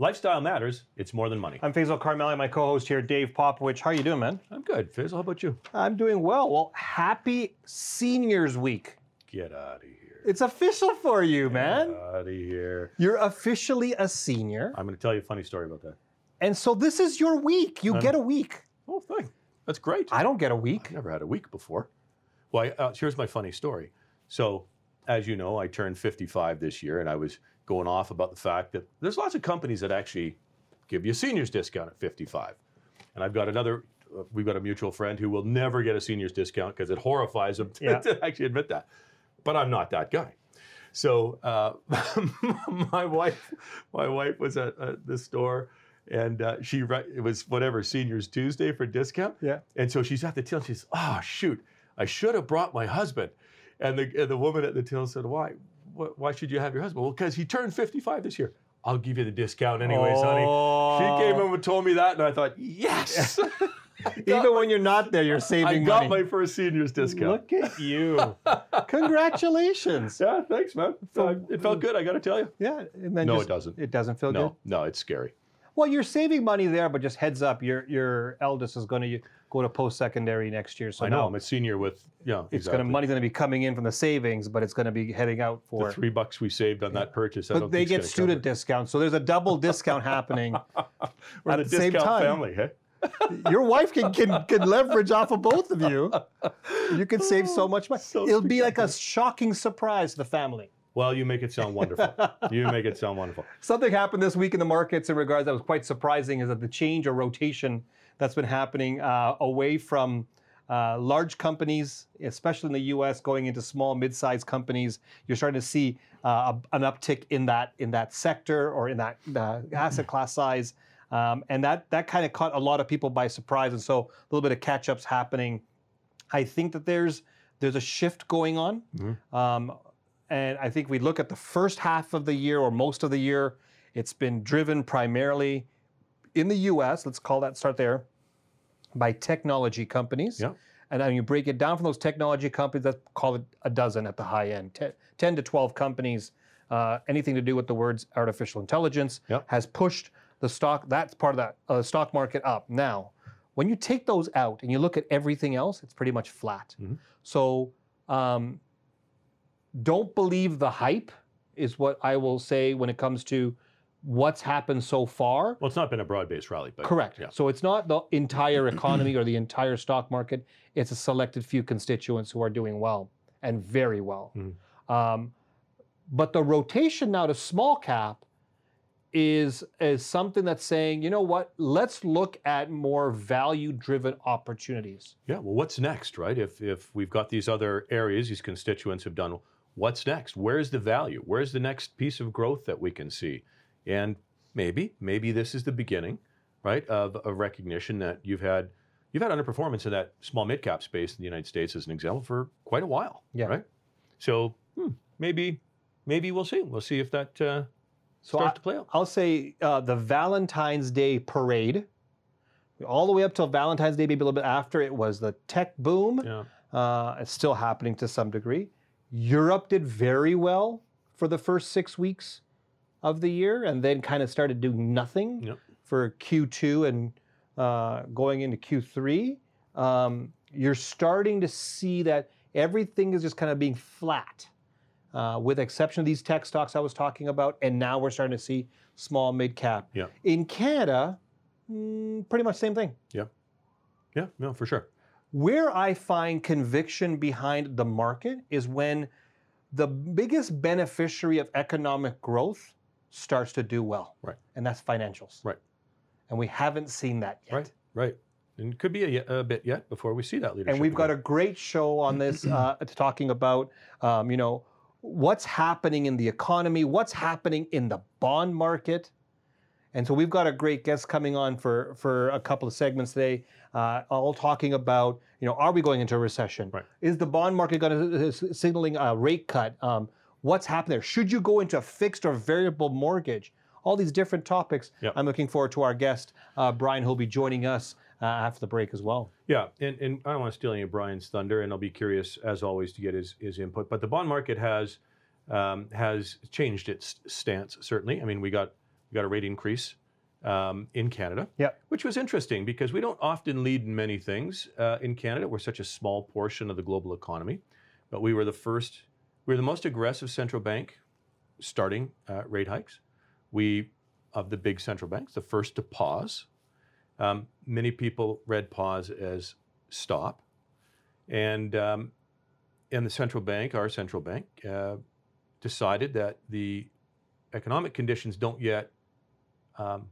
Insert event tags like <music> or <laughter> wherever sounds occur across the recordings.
Lifestyle matters. It's more than money. I'm Faisal Karmali, my co-host here, Dave Popowich. How are you doing, man? I'm good. Faisal, how about you? I'm doing well. Well, happy Seniors Week. Get out of here. It's official for you, man. Get out of here. You're officially a senior. I'm going to tell you a funny story about that. And so this is your week. You get a week. Oh, thank. That's great. I don't get a week. I Never had a week before. Well, I, uh, here's my funny story. So, as you know, I turned 55 this year, and I was going off about the fact that there's lots of companies that actually give you a seniors discount at 55. And I've got another, uh, we've got a mutual friend who will never get a seniors discount because it horrifies him to, <laughs> Yeah. to actually admit that. But I'm not that guy. So uh, <laughs> my wife, my wife was at, at the store, and uh, she re- it was whatever Seniors Tuesday for discount. Yeah. And so she's at the till. She's, oh shoot, I should have brought my husband. And the and the woman at the till said, why? Wh- Why should you have your husband? Well, because he turned 55 this year. I'll give you the discount anyways, honey. She came in and told me that, and I thought, yes. <laughs> <laughs> Even when you're not there, you're saving money. I got money. my first seniors discount. Look at you. <laughs> Congratulations. Yeah, thanks, man. Uh, it felt good. I got to tell you. Yeah. And then No, just- it doesn't. It doesn't feel good. No, no, it's scary. Well, you're saving money there, but just heads up, your your eldest is going to go to post secondary next year. So I know. now I'm a senior with yeah. it's exactly. going to money's going to be coming in from the savings, but it's going to be heading out for. the three bucks we saved on that purchase. I but they get gonna student discounts, so there's a double discount happening <laughs> We're at the same time. family, hey? <laughs> Your wife can, can can leverage off of both of you. You can save so much money. So It'll be like a shocking surprise to the family. Well, you make it sound wonderful. you make it sound wonderful. <laughs> Something happened this week in the markets in regards that was quite surprising is that the change or rotation that's been happening uh, away from uh, large companies, especially in the U.S., going into small, mid-sized companies. You're starting to see uh, a- an uptick in that in that sector or in that uh, asset class size, um, and that that kind of caught a lot of people by surprise. And so a little bit of catch-ups happening. I think that there's there's a shift going on. Um, and I think we look at the first half of the year or most of the year, it's been driven primarily in the US, let's call that start there, by technology companies. Yeah. And then you break it down from those technology companies, let's call it a dozen at the high end, 10, 10 to 12 companies, uh, anything to do with the words artificial intelligence, Yeah. has pushed the stock, that's part of that uh, stock market up. Now, when you take those out and you look at everything else, it's pretty much flat. So, um, don't believe the hype is what I will say when it comes to what's happened so far. Well, it's not been a broad-based rally, but Correct. Yeah. So it's not the entire economy or the entire stock market. It's a selected few constituents who are doing well and very well. Um, but the rotation now to small cap is is something that's saying, you know what? Let's look at more value-driven opportunities. Yeah. Well, what's next, right? If if we've got these other areas, these constituents have done. What's next? Where's the value? Where's the next piece of growth that we can see? And maybe, maybe this is the beginning, right, of a recognition that you've had you've had underperformance in that small mid cap space in the United States, as an example, for quite a while. Yeah. Right. So hmm, maybe maybe we'll see. We'll see if that uh, So starts I- to play out. I'll say uh, the Valentine's Day parade, all the way up till Valentine's Day, maybe a little bit after, it was the tech boom. Yeah. Uh, it's still happening to some degree. Europe did very well for the first six weeks of the year and then kind of started doing nothing Yep. for Q2 and uh, going into Q3. Um, you're starting to see that everything is just kind of being flat, uh, with exception of these tech stocks I was talking about. And now we're starting to see small, mid cap. Yeah. In Canada, mm, pretty much same thing. Yeah. Yeah. No, for sure. Where I find conviction behind the market is when the biggest beneficiary of economic growth starts to do well. Right. And that's financials. Right. And we haven't seen that yet. Right. Right. And it could be a, a bit yet before we see that leadership. And we've got a great show on this uh, <clears throat> talking about, um, you know, what's happening in the economy, what's happening in the bond market. And so we've got a great guest coming on for, for a couple of segments today, uh, all talking about, you know, are we going into a recession? Right. Is the bond market going to signaling a rate cut? Um, what's happening there? Should you go into a fixed or variable mortgage? All these different topics. Yep. I'm looking forward to our guest, uh, Brian, who'll be joining us uh, after the break as well. Yeah, and, and I don't want to steal any of Brian's thunder, and I'll be curious as always to get his, his input. But the bond market has um, has changed its stance certainly. I mean, we got we got a rate increase um, in Canada, Yep. which was interesting because we don't often lead in many things uh, in Canada. We're such a small portion of the global economy, but we were the first, we were the most aggressive central bank starting uh, rate hikes. We, of the big central banks, the first to pause. Um, many people read pause as stop. And, um, and the central bank, our central bank, uh, decided that the economic conditions don't yet um,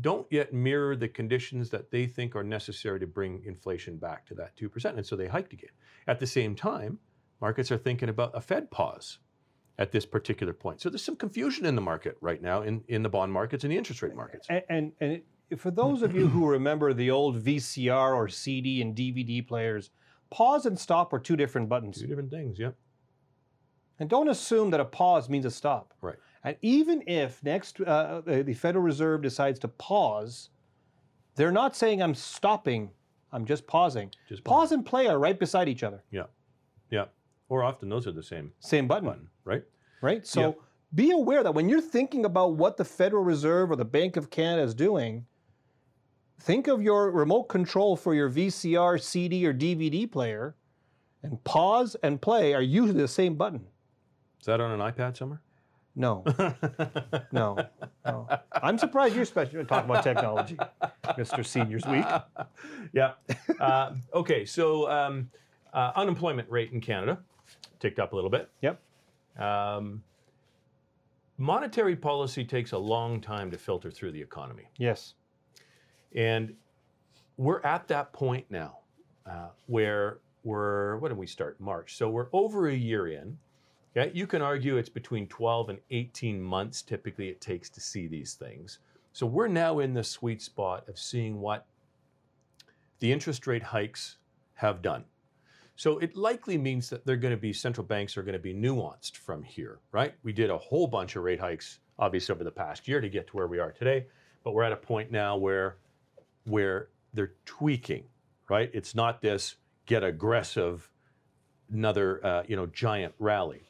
don't yet mirror the conditions that they think are necessary to bring inflation back to that 2%. And so they hiked again. At the same time, markets are thinking about a Fed pause at this particular point. So there's some confusion in the market right now in, in the bond markets and the interest rate markets. And, and, and it, for those of you who remember the old VCR or CD and DVD players, pause and stop are two different buttons. Two different things, yeah. And don't assume that a pause means a stop. Right. And even if next uh, the the Federal Reserve decides to pause, they're not saying I'm stopping. I'm just pausing. Just pause, Pause and play are right beside each other. Yeah. Or often those are the same Same button, button, right? right? So Yeah. be aware that when you're thinking about what the Federal Reserve or the Bank of Canada is doing, think of your remote control for your VCR, CD, or DVD player, and pause and play are usually the same button. Is that on an iPad somewhere? No, <laughs> no, no. I'm surprised you're special talking about technology, Mr. Seniors Week. <laughs> yeah. Uh, okay, so um, uh, unemployment rate in Canada ticked up a little bit. Yep. Um, monetary policy takes a long time to filter through the economy. Yes. And we're at that point now uh, where we're, what did we start? March. So we're over a year in. Okay? You can argue it's between 12 and 18 months typically it takes to see these things. So we're now in the sweet spot of seeing what the interest rate hikes have done. So it likely means that they're going to be central banks are going to be nuanced from here, right? We did a whole bunch of rate hikes obviously over the past year to get to where we are today, but we're at a point now where where they're tweaking, right? It's not this get aggressive, another uh, you know giant rally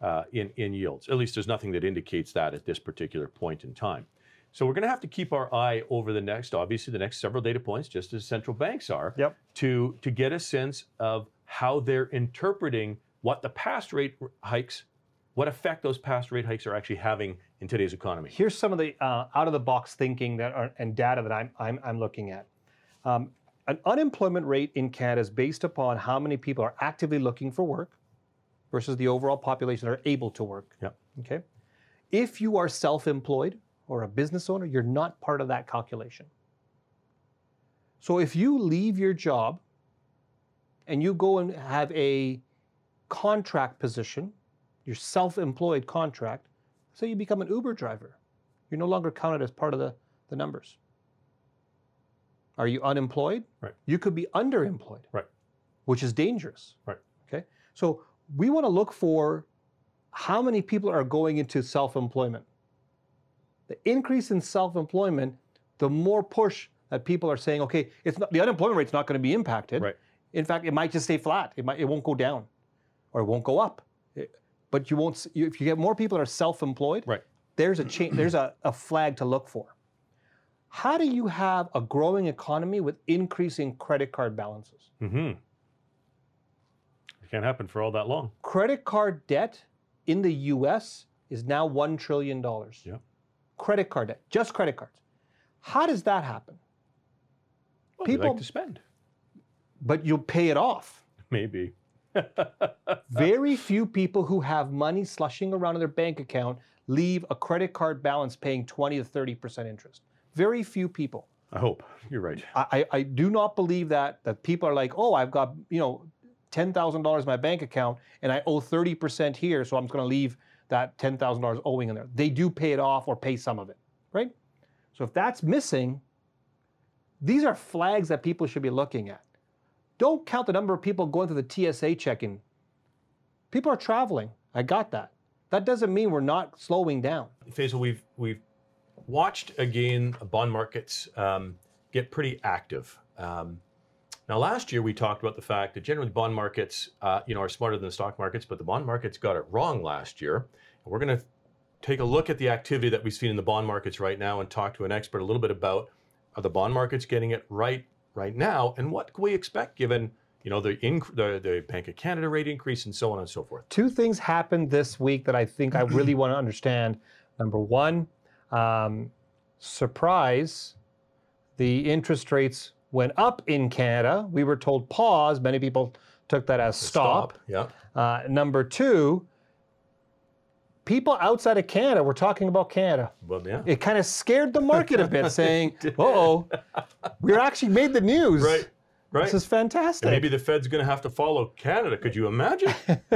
uh, in in yields. At least there's nothing that indicates that at this particular point in time. So we're going to have to keep our eye over the next, obviously, the next several data points, just as central banks are, Yep. to to get a sense of how they're interpreting what the past rate hikes, what effect those past rate hikes are actually having in today's economy. Here's some of the uh, out of the box thinking that are, and data that I'm, I'm, I'm looking at. Um, an unemployment rate in Canada is based upon how many people are actively looking for work versus the overall population that are able to work. Yep. Okay. If you are self employed or a business owner, you're not part of that calculation. So if you leave your job and you go and have a contract position, your self employed contract, say you become an Uber driver, you're no longer counted as part of the, the numbers. Are you unemployed? Right. You could be underemployed. Right. Which is dangerous. Right. Okay. So we want to look for how many people are going into self employment. The increase in self employment, the more push that people are saying, okay, it's not the unemployment rate's not going to be impacted. Right. In fact, it might just stay flat. It might it won't go down, or it won't go up. It- but you won't. You, if you get more people that are self-employed, Right. there's a cha- there's a, a flag to look for. How do you have a growing economy with increasing credit card balances? Mm-hmm. It can't happen for all that long. Credit card debt in the U.S. is now one trillion dollars. Yeah. Credit card debt, just credit cards. How does that happen? Well, People- like to spend. But you'll pay it off. Maybe. <laughs> Very few people who have money slushing around in their bank account leave a credit card balance paying 20 to 30% interest. Very few people. I hope you're right. I, I, do not believe that that people are like, oh, I've got, you know, $10,000 in my bank account and I owe 30% here, so I'm just going to leave that $10,000 owing in there. They do pay it off or pay some of it, right? So if that's missing, these are flags that people should be looking at. Don't count the number of people going through the TSA check-in. People are traveling. I got that. That doesn't mean we're not slowing down. Faisal, we've we've watched again bond markets um, get pretty active. Um, now, last year we talked about the fact that generally bond markets, uh, you know, are smarter than the stock markets, but the bond markets got it wrong last year. And we're going to take a look at the activity that we've seen in the bond markets right now and talk to an expert a little bit about are the bond markets getting it right right now, and what can we expect given you know the, inc- the the Bank of Canada rate increase and so on and so forth. Two things happened this week that I think I <clears throat> really want to understand. Number one, um, surprise, the interest rates went up in Canada. We were told pause. Many people took that as stop. Yeah. Uh, number two, people outside of Canada were talking about Canada. Well, yeah. It kind of scared the market a bit, saying, <laughs> "Oh, we actually made the news." Right. Right. This is fantastic. And maybe the Fed's going to have to follow Canada. Could you imagine? <laughs>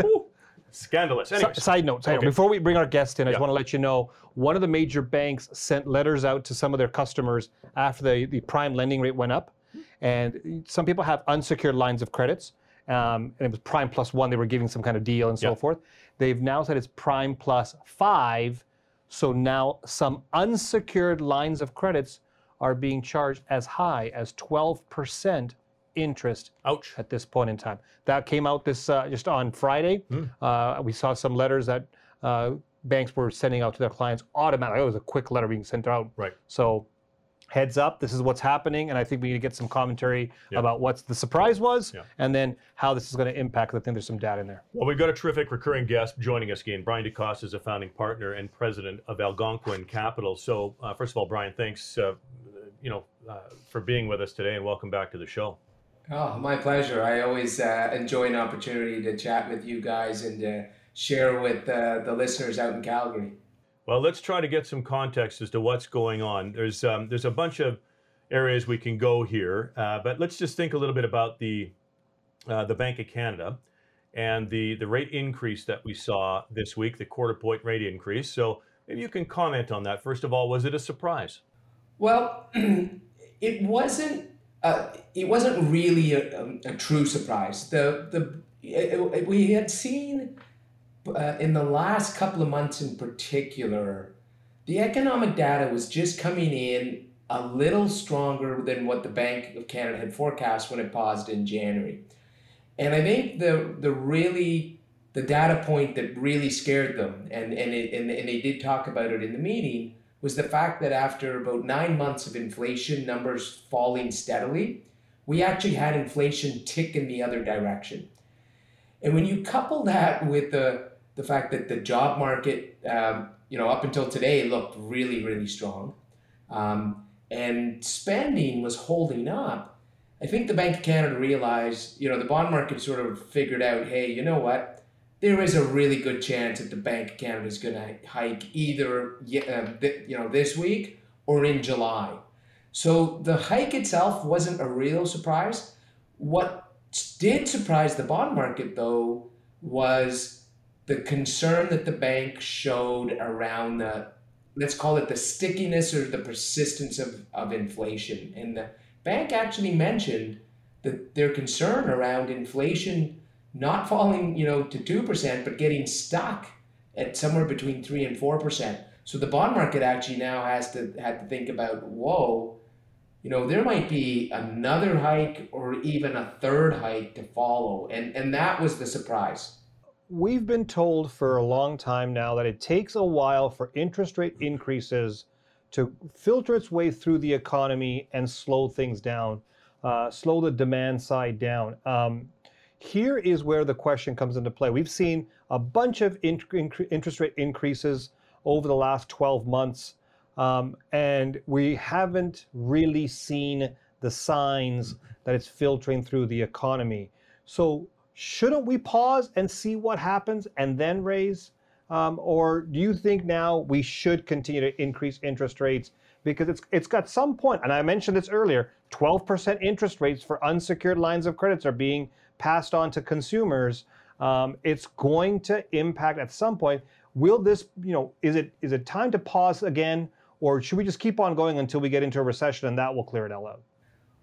Scandalous. Anyways, Side note, side note, Okay. before we bring our guest in, I just want to let you know one of the major banks sent letters out to some of their customers after the, the prime lending rate went up. And some people have unsecured lines of credits. Um, and it was prime plus one, they were giving some kind of deal and so Yeah. forth. They've now said it's prime plus five. So now some unsecured lines of credits are being charged as high as 12% interest ouch. at this point in time. That came out this uh, just on Friday. Hmm. Uh, we saw some letters that uh, banks were sending out to their clients automatically. It was a quick letter being sent out. Right. So heads up, this is what's happening, and I think we need to get some commentary Yeah. about what the surprise was, Yeah. and then how this is going to impact. I think there's some data in there. Well, we've got a terrific recurring guest joining us again. Brian D'Costa is a founding partner and president of Algonquin Capital. So, uh, first of all, Brian, thanks, uh, you know, uh, for being with us today, and welcome back to the show. Oh, my pleasure. I always uh, enjoy an opportunity to chat with you guys and to share with uh, the listeners out in Calgary. Well, let's try to get some context as to what's going on. There's um, there's a bunch of areas we can go here, uh, but let's just think a little bit about the uh, the Bank of Canada and the the rate increase that we saw this week, the quarter point rate increase. So maybe you can comment on that. First of all, was it a surprise? Well, <clears throat> it wasn't. Uh, it wasn't really a, a, a true surprise. The the it- it- we had seen uh, in the last couple of months, in particular, the economic data was just coming in a little stronger than what the Bank of Canada had forecast when it paused in January. And I think the the really the data point that really scared them, and and it, and, and they did talk about it in the meeting, was the fact that after about nine months of inflation numbers falling steadily, we actually had inflation tick in the other direction. And when you couple that with the the fact that the job market, um, you know, up until today looked really really strong, um, and spending was holding up, I think the Bank of Canada realized, you know, the bond market sort of figured out, hey, you know what? There is a really good chance that the Bank of Canada is going to hike either, uh, you know, this week or in July. So the hike itself wasn't a real surprise. What did surprise the bond market, though, was the concern that the bank showed around the, let's call it the stickiness or the persistence of, of inflation. And the bank actually mentioned that their concern around inflation not falling, you know, to 2%, but getting stuck at somewhere between 3 and 4%. So the bond market actually now has to had to think about, whoa, you know, there might be another hike or even a third hike to follow. And and that was the surprise. We've been told for a long time now that it takes a while for interest rate increases to filter its way through the economy and slow things down, uh, slow the demand side down. Um, here is where the question comes into play. We've seen a bunch of in- interest rate increases over the last 12 months, um, and we haven't really seen the signs that it's filtering through the economy. So, shouldn't we pause and see what happens and then raise? Um, or do you think now we should continue to increase interest rates because it's it's got some point, and I mentioned this earlier. 12% interest rates for unsecured lines of credits are being passed on to consumers. Um, it's going to impact at some point. Will this, you know, is it is it time to pause again, or should we just keep on going until we get into a recession and that will clear it all out?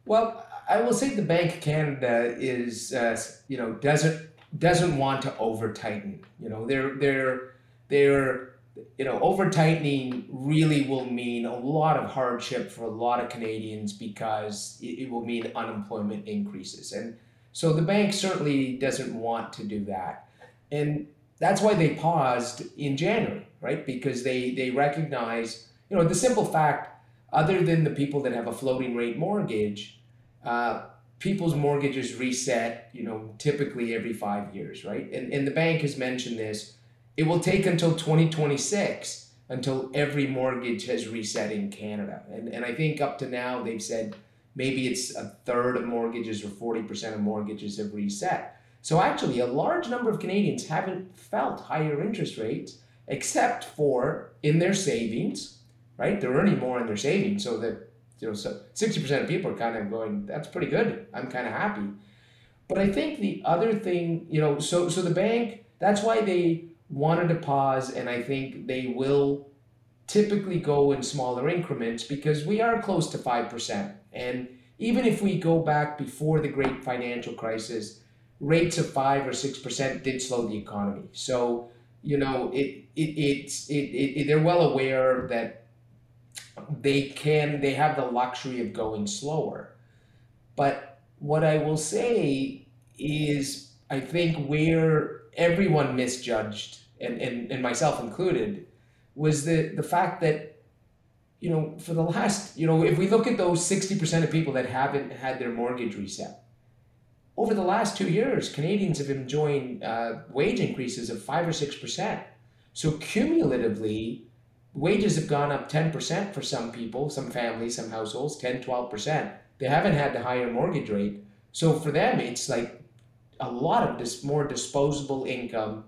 Well, I will say the Bank of Canada is, uh, you know, doesn't doesn't want to over tighten. You know, they're they're they're you know over tightening really will mean a lot of hardship for a lot of Canadians because it, it will mean unemployment increases, and so the bank certainly doesn't want to do that, and that's why they paused in January. right? Because they they recognize, you know, the simple fact, other than the people that have a floating rate mortgage, uh, people's mortgages reset, you know, typically every five years, right? And and the bank has mentioned this. It will take until 2026 until every mortgage has reset in Canada. And and I think up to now they've said maybe it's a third of mortgages or 40% of mortgages have reset. So actually, a large number of Canadians haven't felt higher interest rates except for in their savings, right? They're earning more in their savings, so that you know, so 60% of people are kind of going, that's pretty good. I'm kind of happy. But I think the other thing, you know, so so the bank, that's why they wanted to pause, and I think they will typically go in smaller increments because we are close to 5%. And even if we go back before the great financial crisis, rates of 5 or 6% did slow the economy. So, you know, it, it, it's, it, it, they're well aware that they can, they have the luxury of going slower. But what I will say is, I think where everyone misjudged, and, and, and myself included, was the, the fact that, you know, for the last, you know, if we look at those 60% of people that haven't had their mortgage reset, over the last two years, Canadians have enjoyed uh, wage increases of 5 or 6%. So cumulatively, wages have gone up 10% for some people, some families, some households, 10, 12%. They haven't had the higher mortgage rate. So for them, it's like a lot of this more disposable income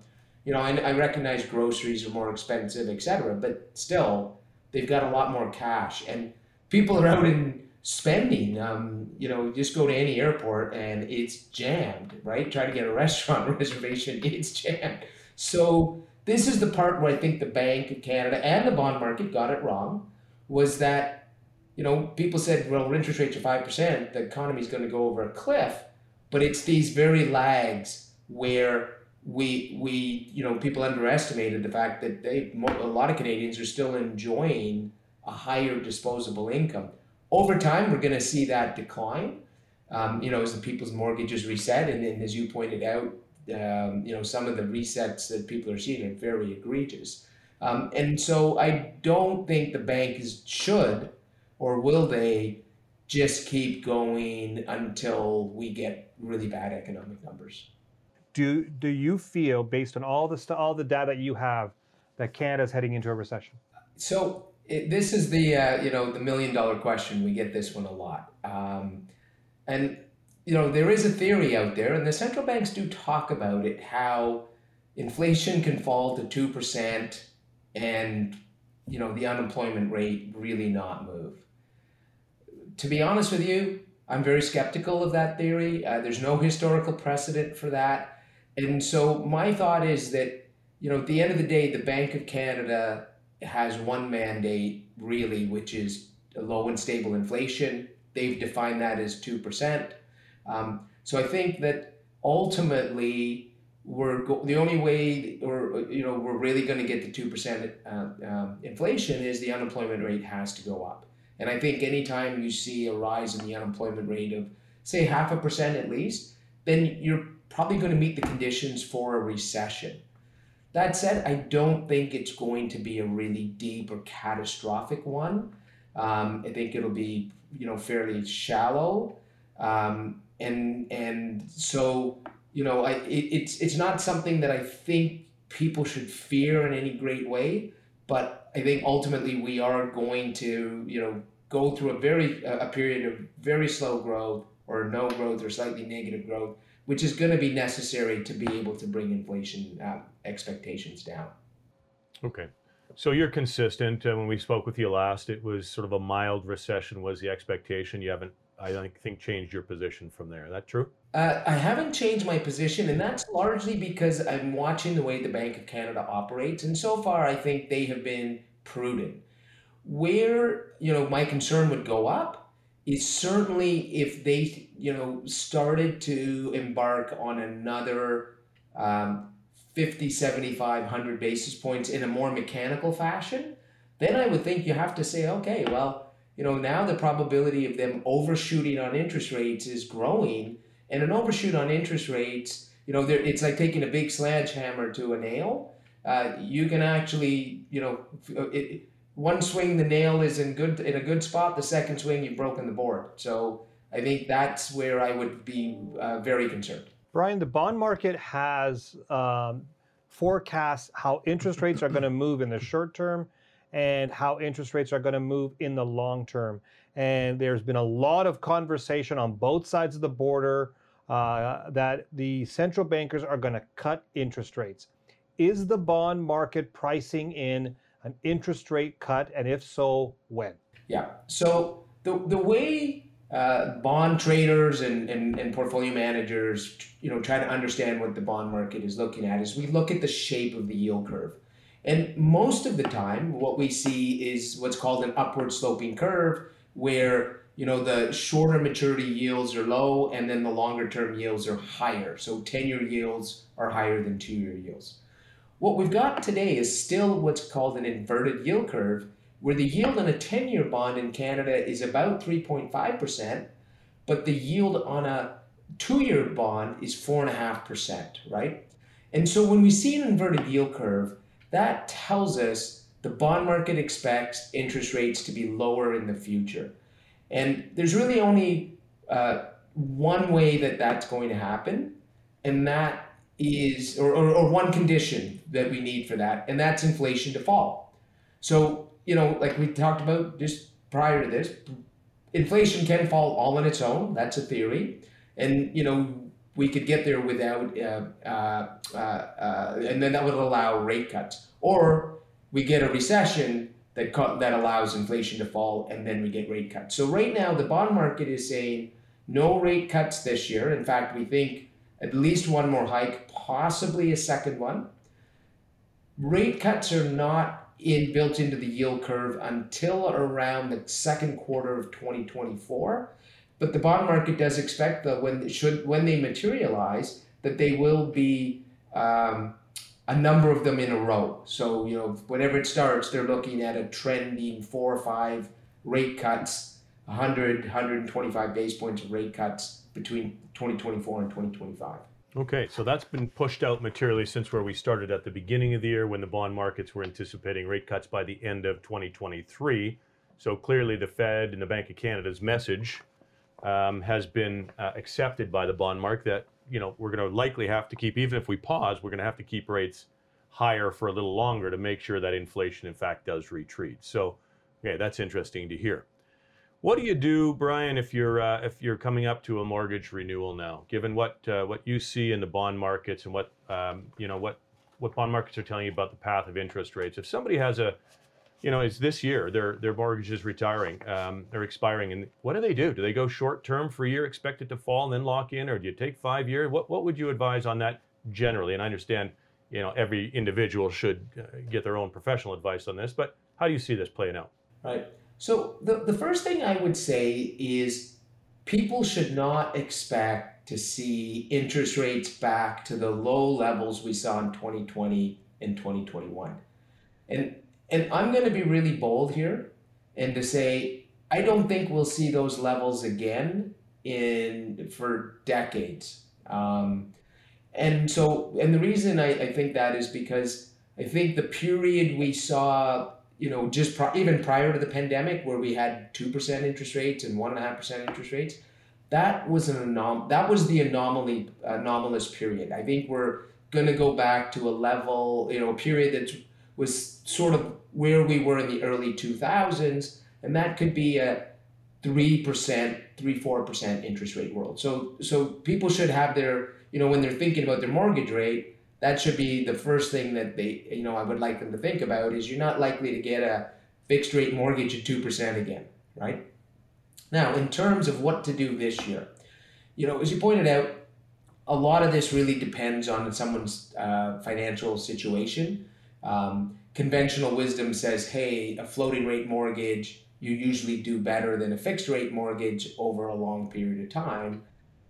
you know, I, I recognize groceries are more expensive, etc. But still, they've got a lot more cash, and people are out in spending. Um, you know, just go to any airport and it's jammed, right? Try to get a <laughs> restaurant reservation, it's jammed. So this is the part where I think the Bank of Canada and the bond market got it wrong, was that, you know, people said, well, interest rates are five percent, the economy is going to go over a cliff, but it's these very lags where we we you know people underestimated the fact that they a lot of Canadians are still enjoying a higher disposable income. Over time, we're going to see that decline. Um, you know, as the people's mortgages reset, and, and as you pointed out, um, you know, some of the resets that people are seeing are very egregious. Um, and so I don't think the bank is should or will they just keep going until we get really bad economic numbers do do you feel, based on all the all the data that you have, that Canada is heading into a recession? So it, this is the uh, you know the million dollar question. We get this one a lot, um, and you know there is a theory out there, and the central banks do talk about it. How inflation can fall to two percent, and you know the unemployment rate really not move. To be honest with you, I'm very skeptical of that theory. Uh, there's no historical precedent for that. And so my thought is that, you know, at the end of the day, the Bank of Canada has one mandate really, which is low and stable inflation. They've defined that as 2%. Um, so I think that ultimately, we're go- the only way, or you know, we're really going to get to two percent uh, um, inflation is the unemployment rate has to go up. And I think anytime you see a rise in the unemployment rate of say half a percent at least, then you're probably going to meet the conditions for a recession. That said, I don't think it's going to be a really deep or catastrophic one. Um, I think it'll be, you know, fairly shallow, um, and and so you know, I it, it's it's not something that I think people should fear in any great way. But I think ultimately we are going to, you know, go through a very a period of very slow growth or no growth or slightly negative growth which is going to be necessary to be able to bring inflation uh, expectations down. Okay. So you're consistent. Uh, when we spoke with you last, it was sort of a mild recession was the expectation. You haven't, I think, changed your position from there. Is that true? Uh, I haven't changed my position, and that's largely because I'm watching the way the Bank of Canada operates, and so far I think they have been prudent. Where you know my concern would go up is certainly if they you know started to embark on another um, 50 75 100 basis points in a more mechanical fashion then i would think you have to say okay well you know now the probability of them overshooting on interest rates is growing and an overshoot on interest rates you know it's like taking a big sledgehammer to a nail uh, you can actually, you know, it, one swing the nail is in good in a good spot. The second swing you've broken the board. So I think that's where I would be uh, very concerned. Brian, the bond market has um, forecast how interest rates are going to move in the short term and how interest rates are going to move in the long term. And there's been a lot of conversation on both sides of the border uh, that the central bankers are going to cut interest rates. Is the bond market pricing in an interest rate cut? And if so, when? Yeah. So the, the way uh, bond traders and, and, and portfolio managers, you know, try to understand what the bond market is looking at is we look at the shape of the yield curve. And most of the time, what we see is what's called an upward sloping curve, where you know the shorter maturity yields are low, and then the longer term yields are higher. So ten-year yields are higher than two-year yields. What we've got today is still what's called an inverted yield curve, where the yield on a 10 year bond in Canada is about 3.5%, but the yield on a two year bond is 4.5%, right? And so when we see an inverted yield curve, that tells us the bond market expects interest rates to be lower in the future. And there's really only uh, one way that that's going to happen, and that is, or, or, or one condition that we need for that, and that's inflation to fall. So you know, like we talked about just prior to this, inflation can fall all on its own. That's a theory, and you know we could get there without, uh, uh, uh, and then that would allow rate cuts, or we get a recession that that allows inflation to fall, and then we get rate cuts. So right now, the bond market is saying no rate cuts this year. In fact, we think at least one more hike, possibly a second one. Rate cuts are not in built into the yield curve until around the second quarter of 2024. But the bond market does expect that when should when they materialize that they will be um, a number of them in a row. So you know whenever it starts, they're looking at a trending four or five rate cuts, 100, 125 base points of rate cuts between 2024 and 2025. Okay, so that's been pushed out materially since where we started at the beginning of the year when the bond markets were anticipating rate cuts by the end of 2023. So clearly, the Fed and the Bank of Canada's message um, has been uh, accepted by the bond market that you know we're going to likely have to keep, even if we pause, we're going to have to keep rates higher for a little longer to make sure that inflation, in fact, does retreat. So, okay, that's interesting to hear. What do you do, Brian, if you're uh, if you're coming up to a mortgage renewal now? Given what uh, what you see in the bond markets and what um, you know what what bond markets are telling you about the path of interest rates, if somebody has a you know, it's this year their their mortgage is retiring, um, they're expiring, and what do they do? Do they go short term for a year, expect it to fall, and then lock in, or do you take five years? What what would you advise on that generally? And I understand, you know, every individual should uh, get their own professional advice on this, but how do you see this playing out? Right. So the, the first thing I would say is people should not expect to see interest rates back to the low levels we saw in 2020 and 2021. And and I'm going to be really bold here and to say I don't think we'll see those levels again in for decades. Um, and so and the reason I, I think that is because I think the period we saw you know, just pro- even prior to the pandemic, where we had two percent interest rates and one and a half percent interest rates, that was an anom- that was the anomaly anomalous period. I think we're going to go back to a level, you know, a period that was sort of where we were in the early two thousands, and that could be a three percent, three four percent interest rate world. So so people should have their, you know, when they're thinking about their mortgage rate that should be the first thing that they, you know, I would like them to think about is you're not likely to get a fixed rate mortgage at 2% again, right? Now, in terms of what to do this year, you know, as you pointed out, a lot of this really depends on someone's uh, financial situation. Um, conventional wisdom says, hey, a floating rate mortgage, you usually do better than a fixed rate mortgage over a long period of time.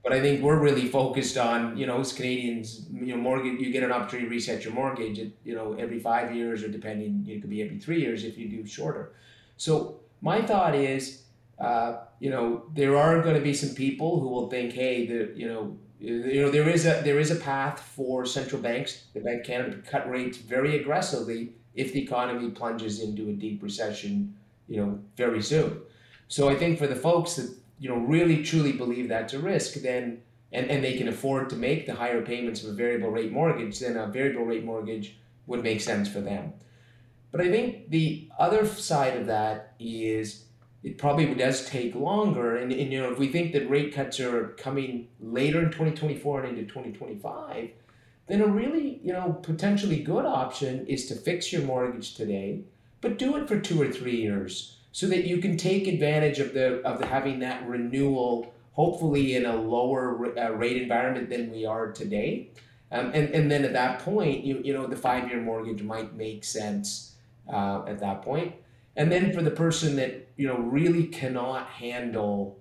But I think we're really focused on, you know, as Canadians, you know, mortgage, you get an opportunity to reset your mortgage, at, you know, every five years or depending, it could be every three years if you do shorter. So my thought is uh, you know, there are going to be some people who will think, hey, the, you know, you know, there is a there is a path for central banks, the Bank of Canada, to cut rates very aggressively if the economy plunges into a deep recession, you know, very soon. So I think for the folks that you know really truly believe that's a risk, then and, and they can afford to make the higher payments of a variable rate mortgage, then a variable rate mortgage would make sense for them. But I think the other side of that is it probably does take longer. And, and you know, if we think that rate cuts are coming later in 2024 and into 2025, then a really, you know, potentially good option is to fix your mortgage today, but do it for two or three years so that you can take advantage of the of the, having that renewal, hopefully in a lower uh, rate environment than we are today. Um, and, and then at that point, you, you know, the five year mortgage might make sense uh, at that point. And then for the person that you know really cannot handle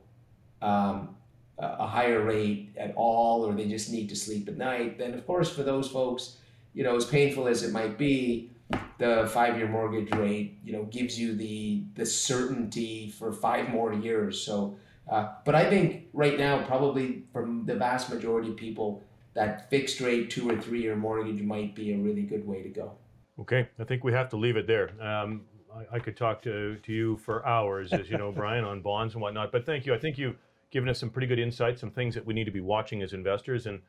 um, a higher rate at all, or they just need to sleep at night, then of course for those folks, you know, as painful as it might be, the five-year mortgage rate, you know, gives you the the certainty for five more years. So, uh, but I think right now, probably from the vast majority of people, that fixed rate two or three-year mortgage might be a really good way to go. Okay, I think we have to leave it there. Um, I, I, could talk to, to you for hours, as you know, <laughs> Brian, on bonds and whatnot. But thank you. I think you've given us some pretty good insights, some things that we need to be watching as investors, and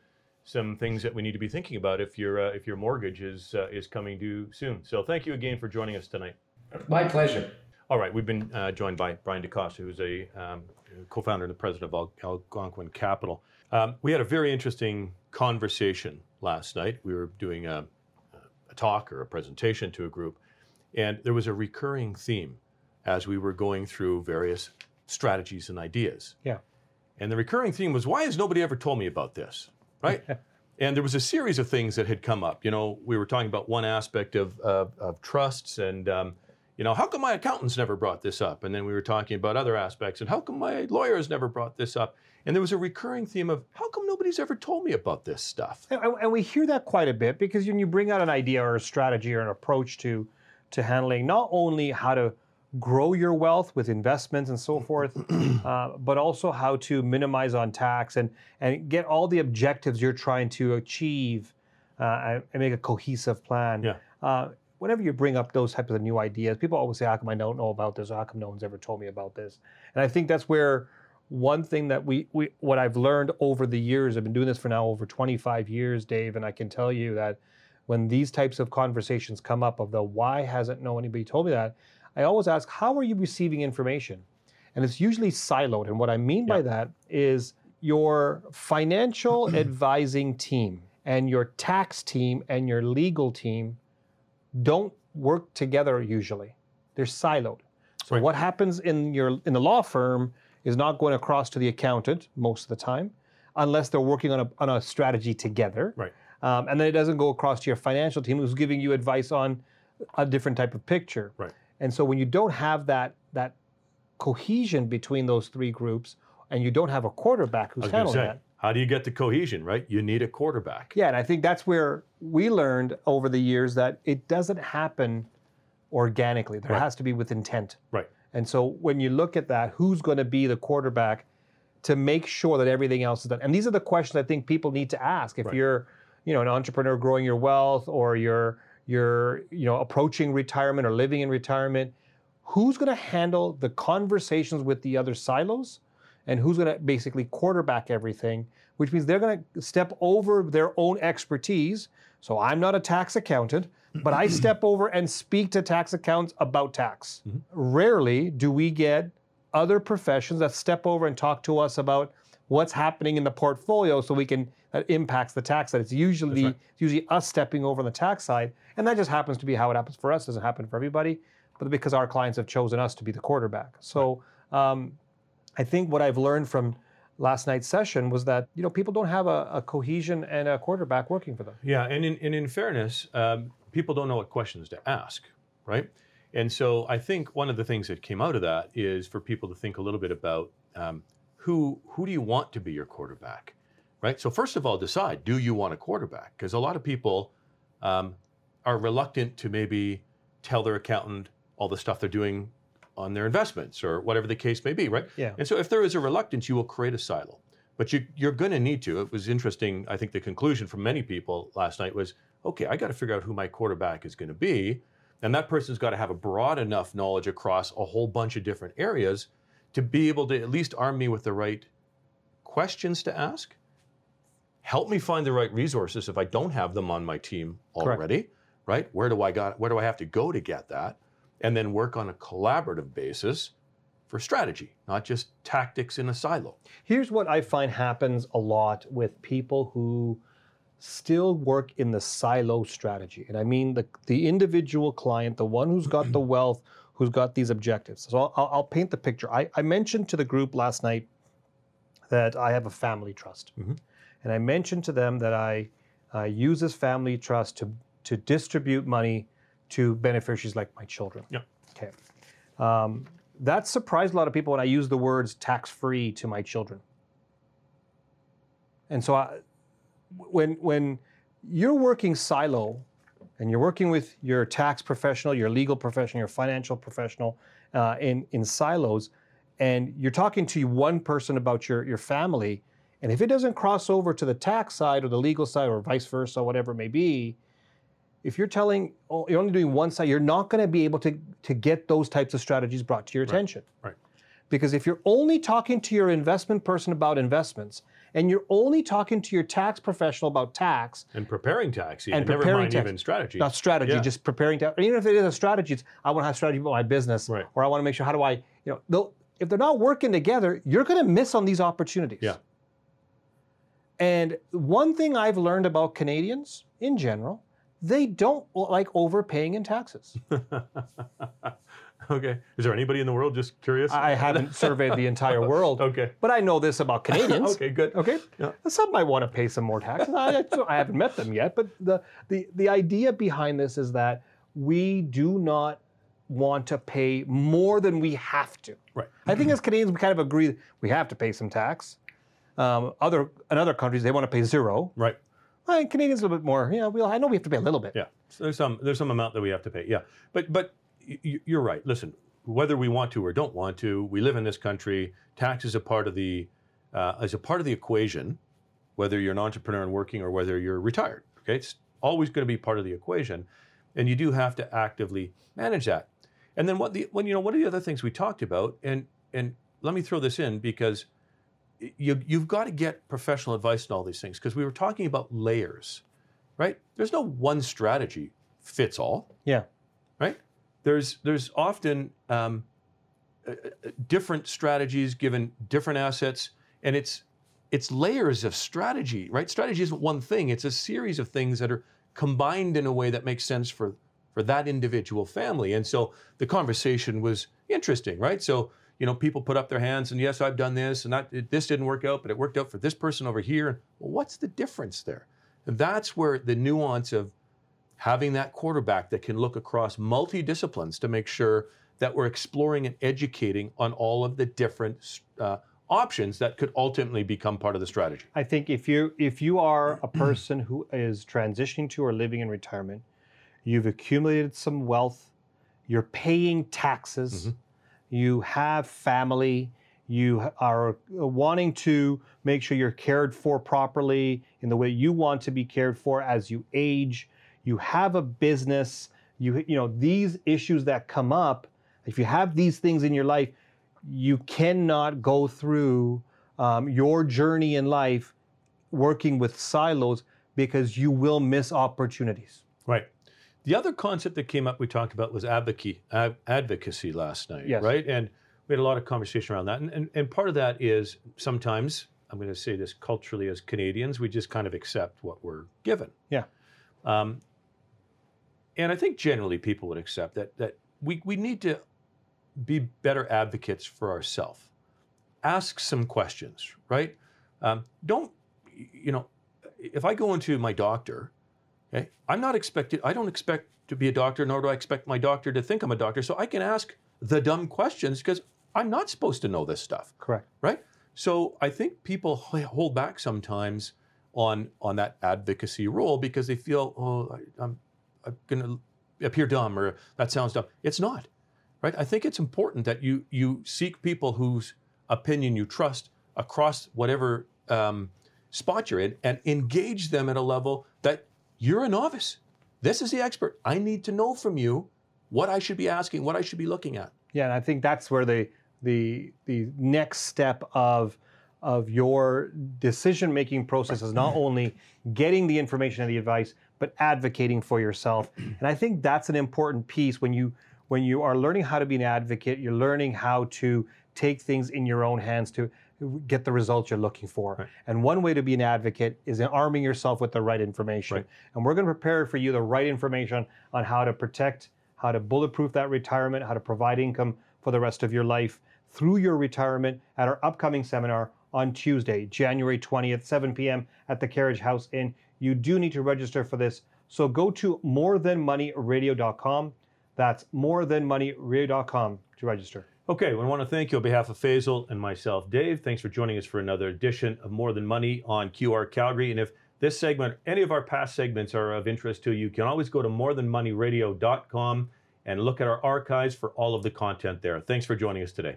some things that we need to be thinking about if your uh, if your mortgage is uh, is coming due soon. So thank you again for joining us tonight. My pleasure. All right, we've been uh, joined by Brian D'Costa, who's a um, co-founder and the president of Algonquin Capital. Um, we had a very interesting conversation last night. We were doing a, a talk or a presentation to a group, and there was a recurring theme as we were going through various strategies and ideas. Yeah. And the recurring theme was, why has nobody ever told me about this? Right? <laughs> and there was a series of things that had come up. You know, we were talking about one aspect of, of, of trusts and, um, you know, how come my accountants never brought this up? And then we were talking about other aspects and how come my lawyers never brought this up? And there was a recurring theme of how come nobody's ever told me about this stuff? And, and we hear that quite a bit because when you bring out an idea or a strategy or an approach to to handling not only how to grow your wealth with investments and so forth, <clears throat> uh, but also how to minimize on tax and, and get all the objectives you're trying to achieve uh, and make a cohesive plan. Yeah. Uh, whenever you bring up those types of new ideas, people always say, How come I don't know about this? Or how come no one's ever told me about this? And I think that's where one thing that we, we what I've learned over the years, I've been doing this for now over 25 years, Dave, and I can tell you that when these types of conversations come up of the why hasn't no anybody told me that, I always ask, how are you receiving information? And it's usually siloed. And what I mean by that is your financial <clears throat> advising team and your tax team and your legal team don't work together usually. They're siloed. So right. what happens in your in the law firm is not going across to the accountant most of the time, unless they're working on a on a strategy together. Right. Um, and then it doesn't go across to your financial team who's giving you advice on a different type of picture. Right. And so when you don't have that that cohesion between those three groups, and you don't have a quarterback who's handling say, that. How do you get the cohesion, right? You need a quarterback. Yeah, and I think that's where we learned over the years that it doesn't happen organically. There right. has to be with intent. Right. And so when you look at that, who's going to be the quarterback to make sure that everything else is done? And these are the questions I think people need to ask. If right. you're you know an entrepreneur growing your wealth or you're you're you know approaching retirement or living in retirement who's going to handle the conversations with the other silos? And who's going to basically quarterback everything which means they're going to step over their own expertise. So i'm not a tax accountant but i <clears throat> step over and speak to tax accounts about tax. Mm-hmm. rarely do we get other professions that step over and talk to us about what's happening in the portfolio so we can that impacts the tax side. It's usually right. it's usually us stepping over on the tax side, and that just happens to be how it happens for us. It doesn't happen for everybody, but because our clients have chosen us to be the quarterback. So um, I think what I've learned from last night's session was that you know people don't have a, a cohesion and a quarterback working for them. Yeah, and in, and in fairness, um, people don't know what questions to ask, right? And so I think one of the things that came out of that is for people to think a little bit about um, who who do you want to be your quarterback, right? So first of all, decide do you want a quarterback? Because a lot of people um, are reluctant to maybe tell their accountant all the stuff they're doing on their investments or whatever the case may be, right? Yeah. And so if there is a reluctance, you will create a silo. But you, you're going to need to. It was interesting. I think the conclusion from many people last night was, okay, I got to figure out who my quarterback is going to be, and that person's got to have a broad enough knowledge across a whole bunch of different areas to be able to at least arm me with the right questions to ask. Help me find the right resources if I don't have them on my team Correct. already. Right? Where do I got? Where do I have to go to get that? And then work on a collaborative basis for strategy, not just tactics in a silo. Here's what I find happens a lot with people who still work in the silo strategy. And I mean the, the individual client, the one who's got the wealth, who's got these objectives. So I'll, I'll- paint the picture. I, I mentioned to the group last night that I have a family trust. Mhm. And I mentioned to them that I uh, use this family trust to, to distribute money to beneficiaries like my children. Yep. Okay. Um, that surprised a lot of people when I used the words tax free to my children. And so I, when, when you're working silo and you're working with your tax professional, your legal professional, your financial professional uh, in, in silos, and you're talking to one person about your, your family, and if it doesn't cross over to the tax side or the legal side or vice versa, whatever it may be, if you're telling, oh, you're only doing one side, you're not going to be able to, to get those types of strategies brought to your attention. right. Because if you're only talking to your investment person about investments, and you're only talking to your tax professional about tax, And preparing tax, even. And never preparing mind tax. even strategy. not strategy, Yeah. just preparing tax. even if it is a strategy, it's I want to have strategy about my business, Right. or I want to make sure how do I, you know, if they're not working together, you're going to miss on these opportunities. Yeah. And one thing I've learned about Canadians in general, they don't like overpaying in taxes. <laughs> okay. Is there anybody in the world just curious? I haven't surveyed the entire world, <laughs> okay. but I know this about Canadians. <laughs> okay, good. Okay. Yeah. Some might want to pay some more taxes. I, I haven't met them yet, but the, the the idea behind this is that we do not want to pay more than we have to. Right. I think as Canadians, we kind of agree we have to pay some tax. Um, other in other countries, they want to pay zero. Right. Think Canadians a little bit more. You know, we, I know we have to pay a little bit. Yeah. So there's some there's some amount that we have to pay. Yeah. But but you're right. Listen, whether we want to or don't want to, we live in this country. Tax is a part of the uh, is a part of the equation, whether you're an entrepreneur and working or whether you're retired. Okay, it's always going to be part of the equation, and you do have to actively manage that. And then what the when you know one of the other things we talked about, and and let me throw this in because you you've got to get professional advice on all these things because we were talking about layers, right? There's no one strategy fits all, Yeah. right? There's there's often um, uh, uh, different strategies given different assets, and it's it's layers of strategy, right? Strategy isn't one thing; it's a series of things that are combined in a way that makes sense for for that individual family. And so the conversation was interesting, right? So you know, people put up their hands and yes, I've done this and that, it- this didn't work out, but it worked out for this person over here. Well, what's the difference there? And that's where the nuance of having that quarterback that can look across multi disciplines to make sure that we're exploring and educating on all of the different uh, options that could ultimately become part of the strategy. I think if you if you are a <clears throat> person who is transitioning to or living in retirement, you've accumulated some wealth, you're paying taxes, Mhm. You have family, you are wanting to make sure you're cared for properly in the way you want to be cared for as you age, you have a business, you you know these issues that come up, if you have these things in your life, you cannot go through um, your journey in life working with silos because you will miss opportunities. Right. The other concept that came up we talked about was advocacy, ad- advocacy last night, Yes. right? And we had a lot of conversation around that. And, and, and part of that is sometimes, I'm going to say this culturally as Canadians, we just kind of accept what we're given. Yeah. Um, and I think generally people would accept that, that we, we need to be better advocates for ourselves. Ask some questions, right? Um, don't, you know, if I go into my doctor, Okay, I'm not expected. I don't expect to be a doctor, nor do I expect my doctor to think I'm a doctor. So I can ask the dumb questions because I'm not supposed to know this stuff, Correct. right? So I think people hold back sometimes on on that advocacy role because they feel, oh, I, I'm I'm going to appear dumb or that sounds dumb. It's not. right? I think it's important that you you seek people whose opinion you trust across whatever um, spot you're in, and engage them at a level that you're a novice. This is the expert. I need to know from you what I should be asking, what I should be looking at. Yeah, and I think that's where the the the next step of of your decision making process is not only getting the information and the advice, but advocating for yourself. And I think that's an important piece when you when you are learning how to be an advocate, you're learning how to take things in your own hands to get the results you're looking for. Right. And one way to be an advocate is in arming yourself with the right information. Right. And we're going to prepare for you the right information on how to protect, how to bulletproof that retirement, how to provide income for the rest of your life through your retirement at our upcoming seminar on Tuesday, January 20th, 7 p.m. at the Carriage House Inn. You do need to register for this. So go to morethanmoneyradio.com. That's morethanmoneyradio.com to register. Okay, I want to thank you on behalf of Faisal and myself, Dave. Thanks for joining us for another edition of More Than Money on QR Calgary. And if this segment, any of our past segments are of interest to you, you can always go to morethanmoneyradio.com and look at our archives for all of the content there. Thanks for joining us today.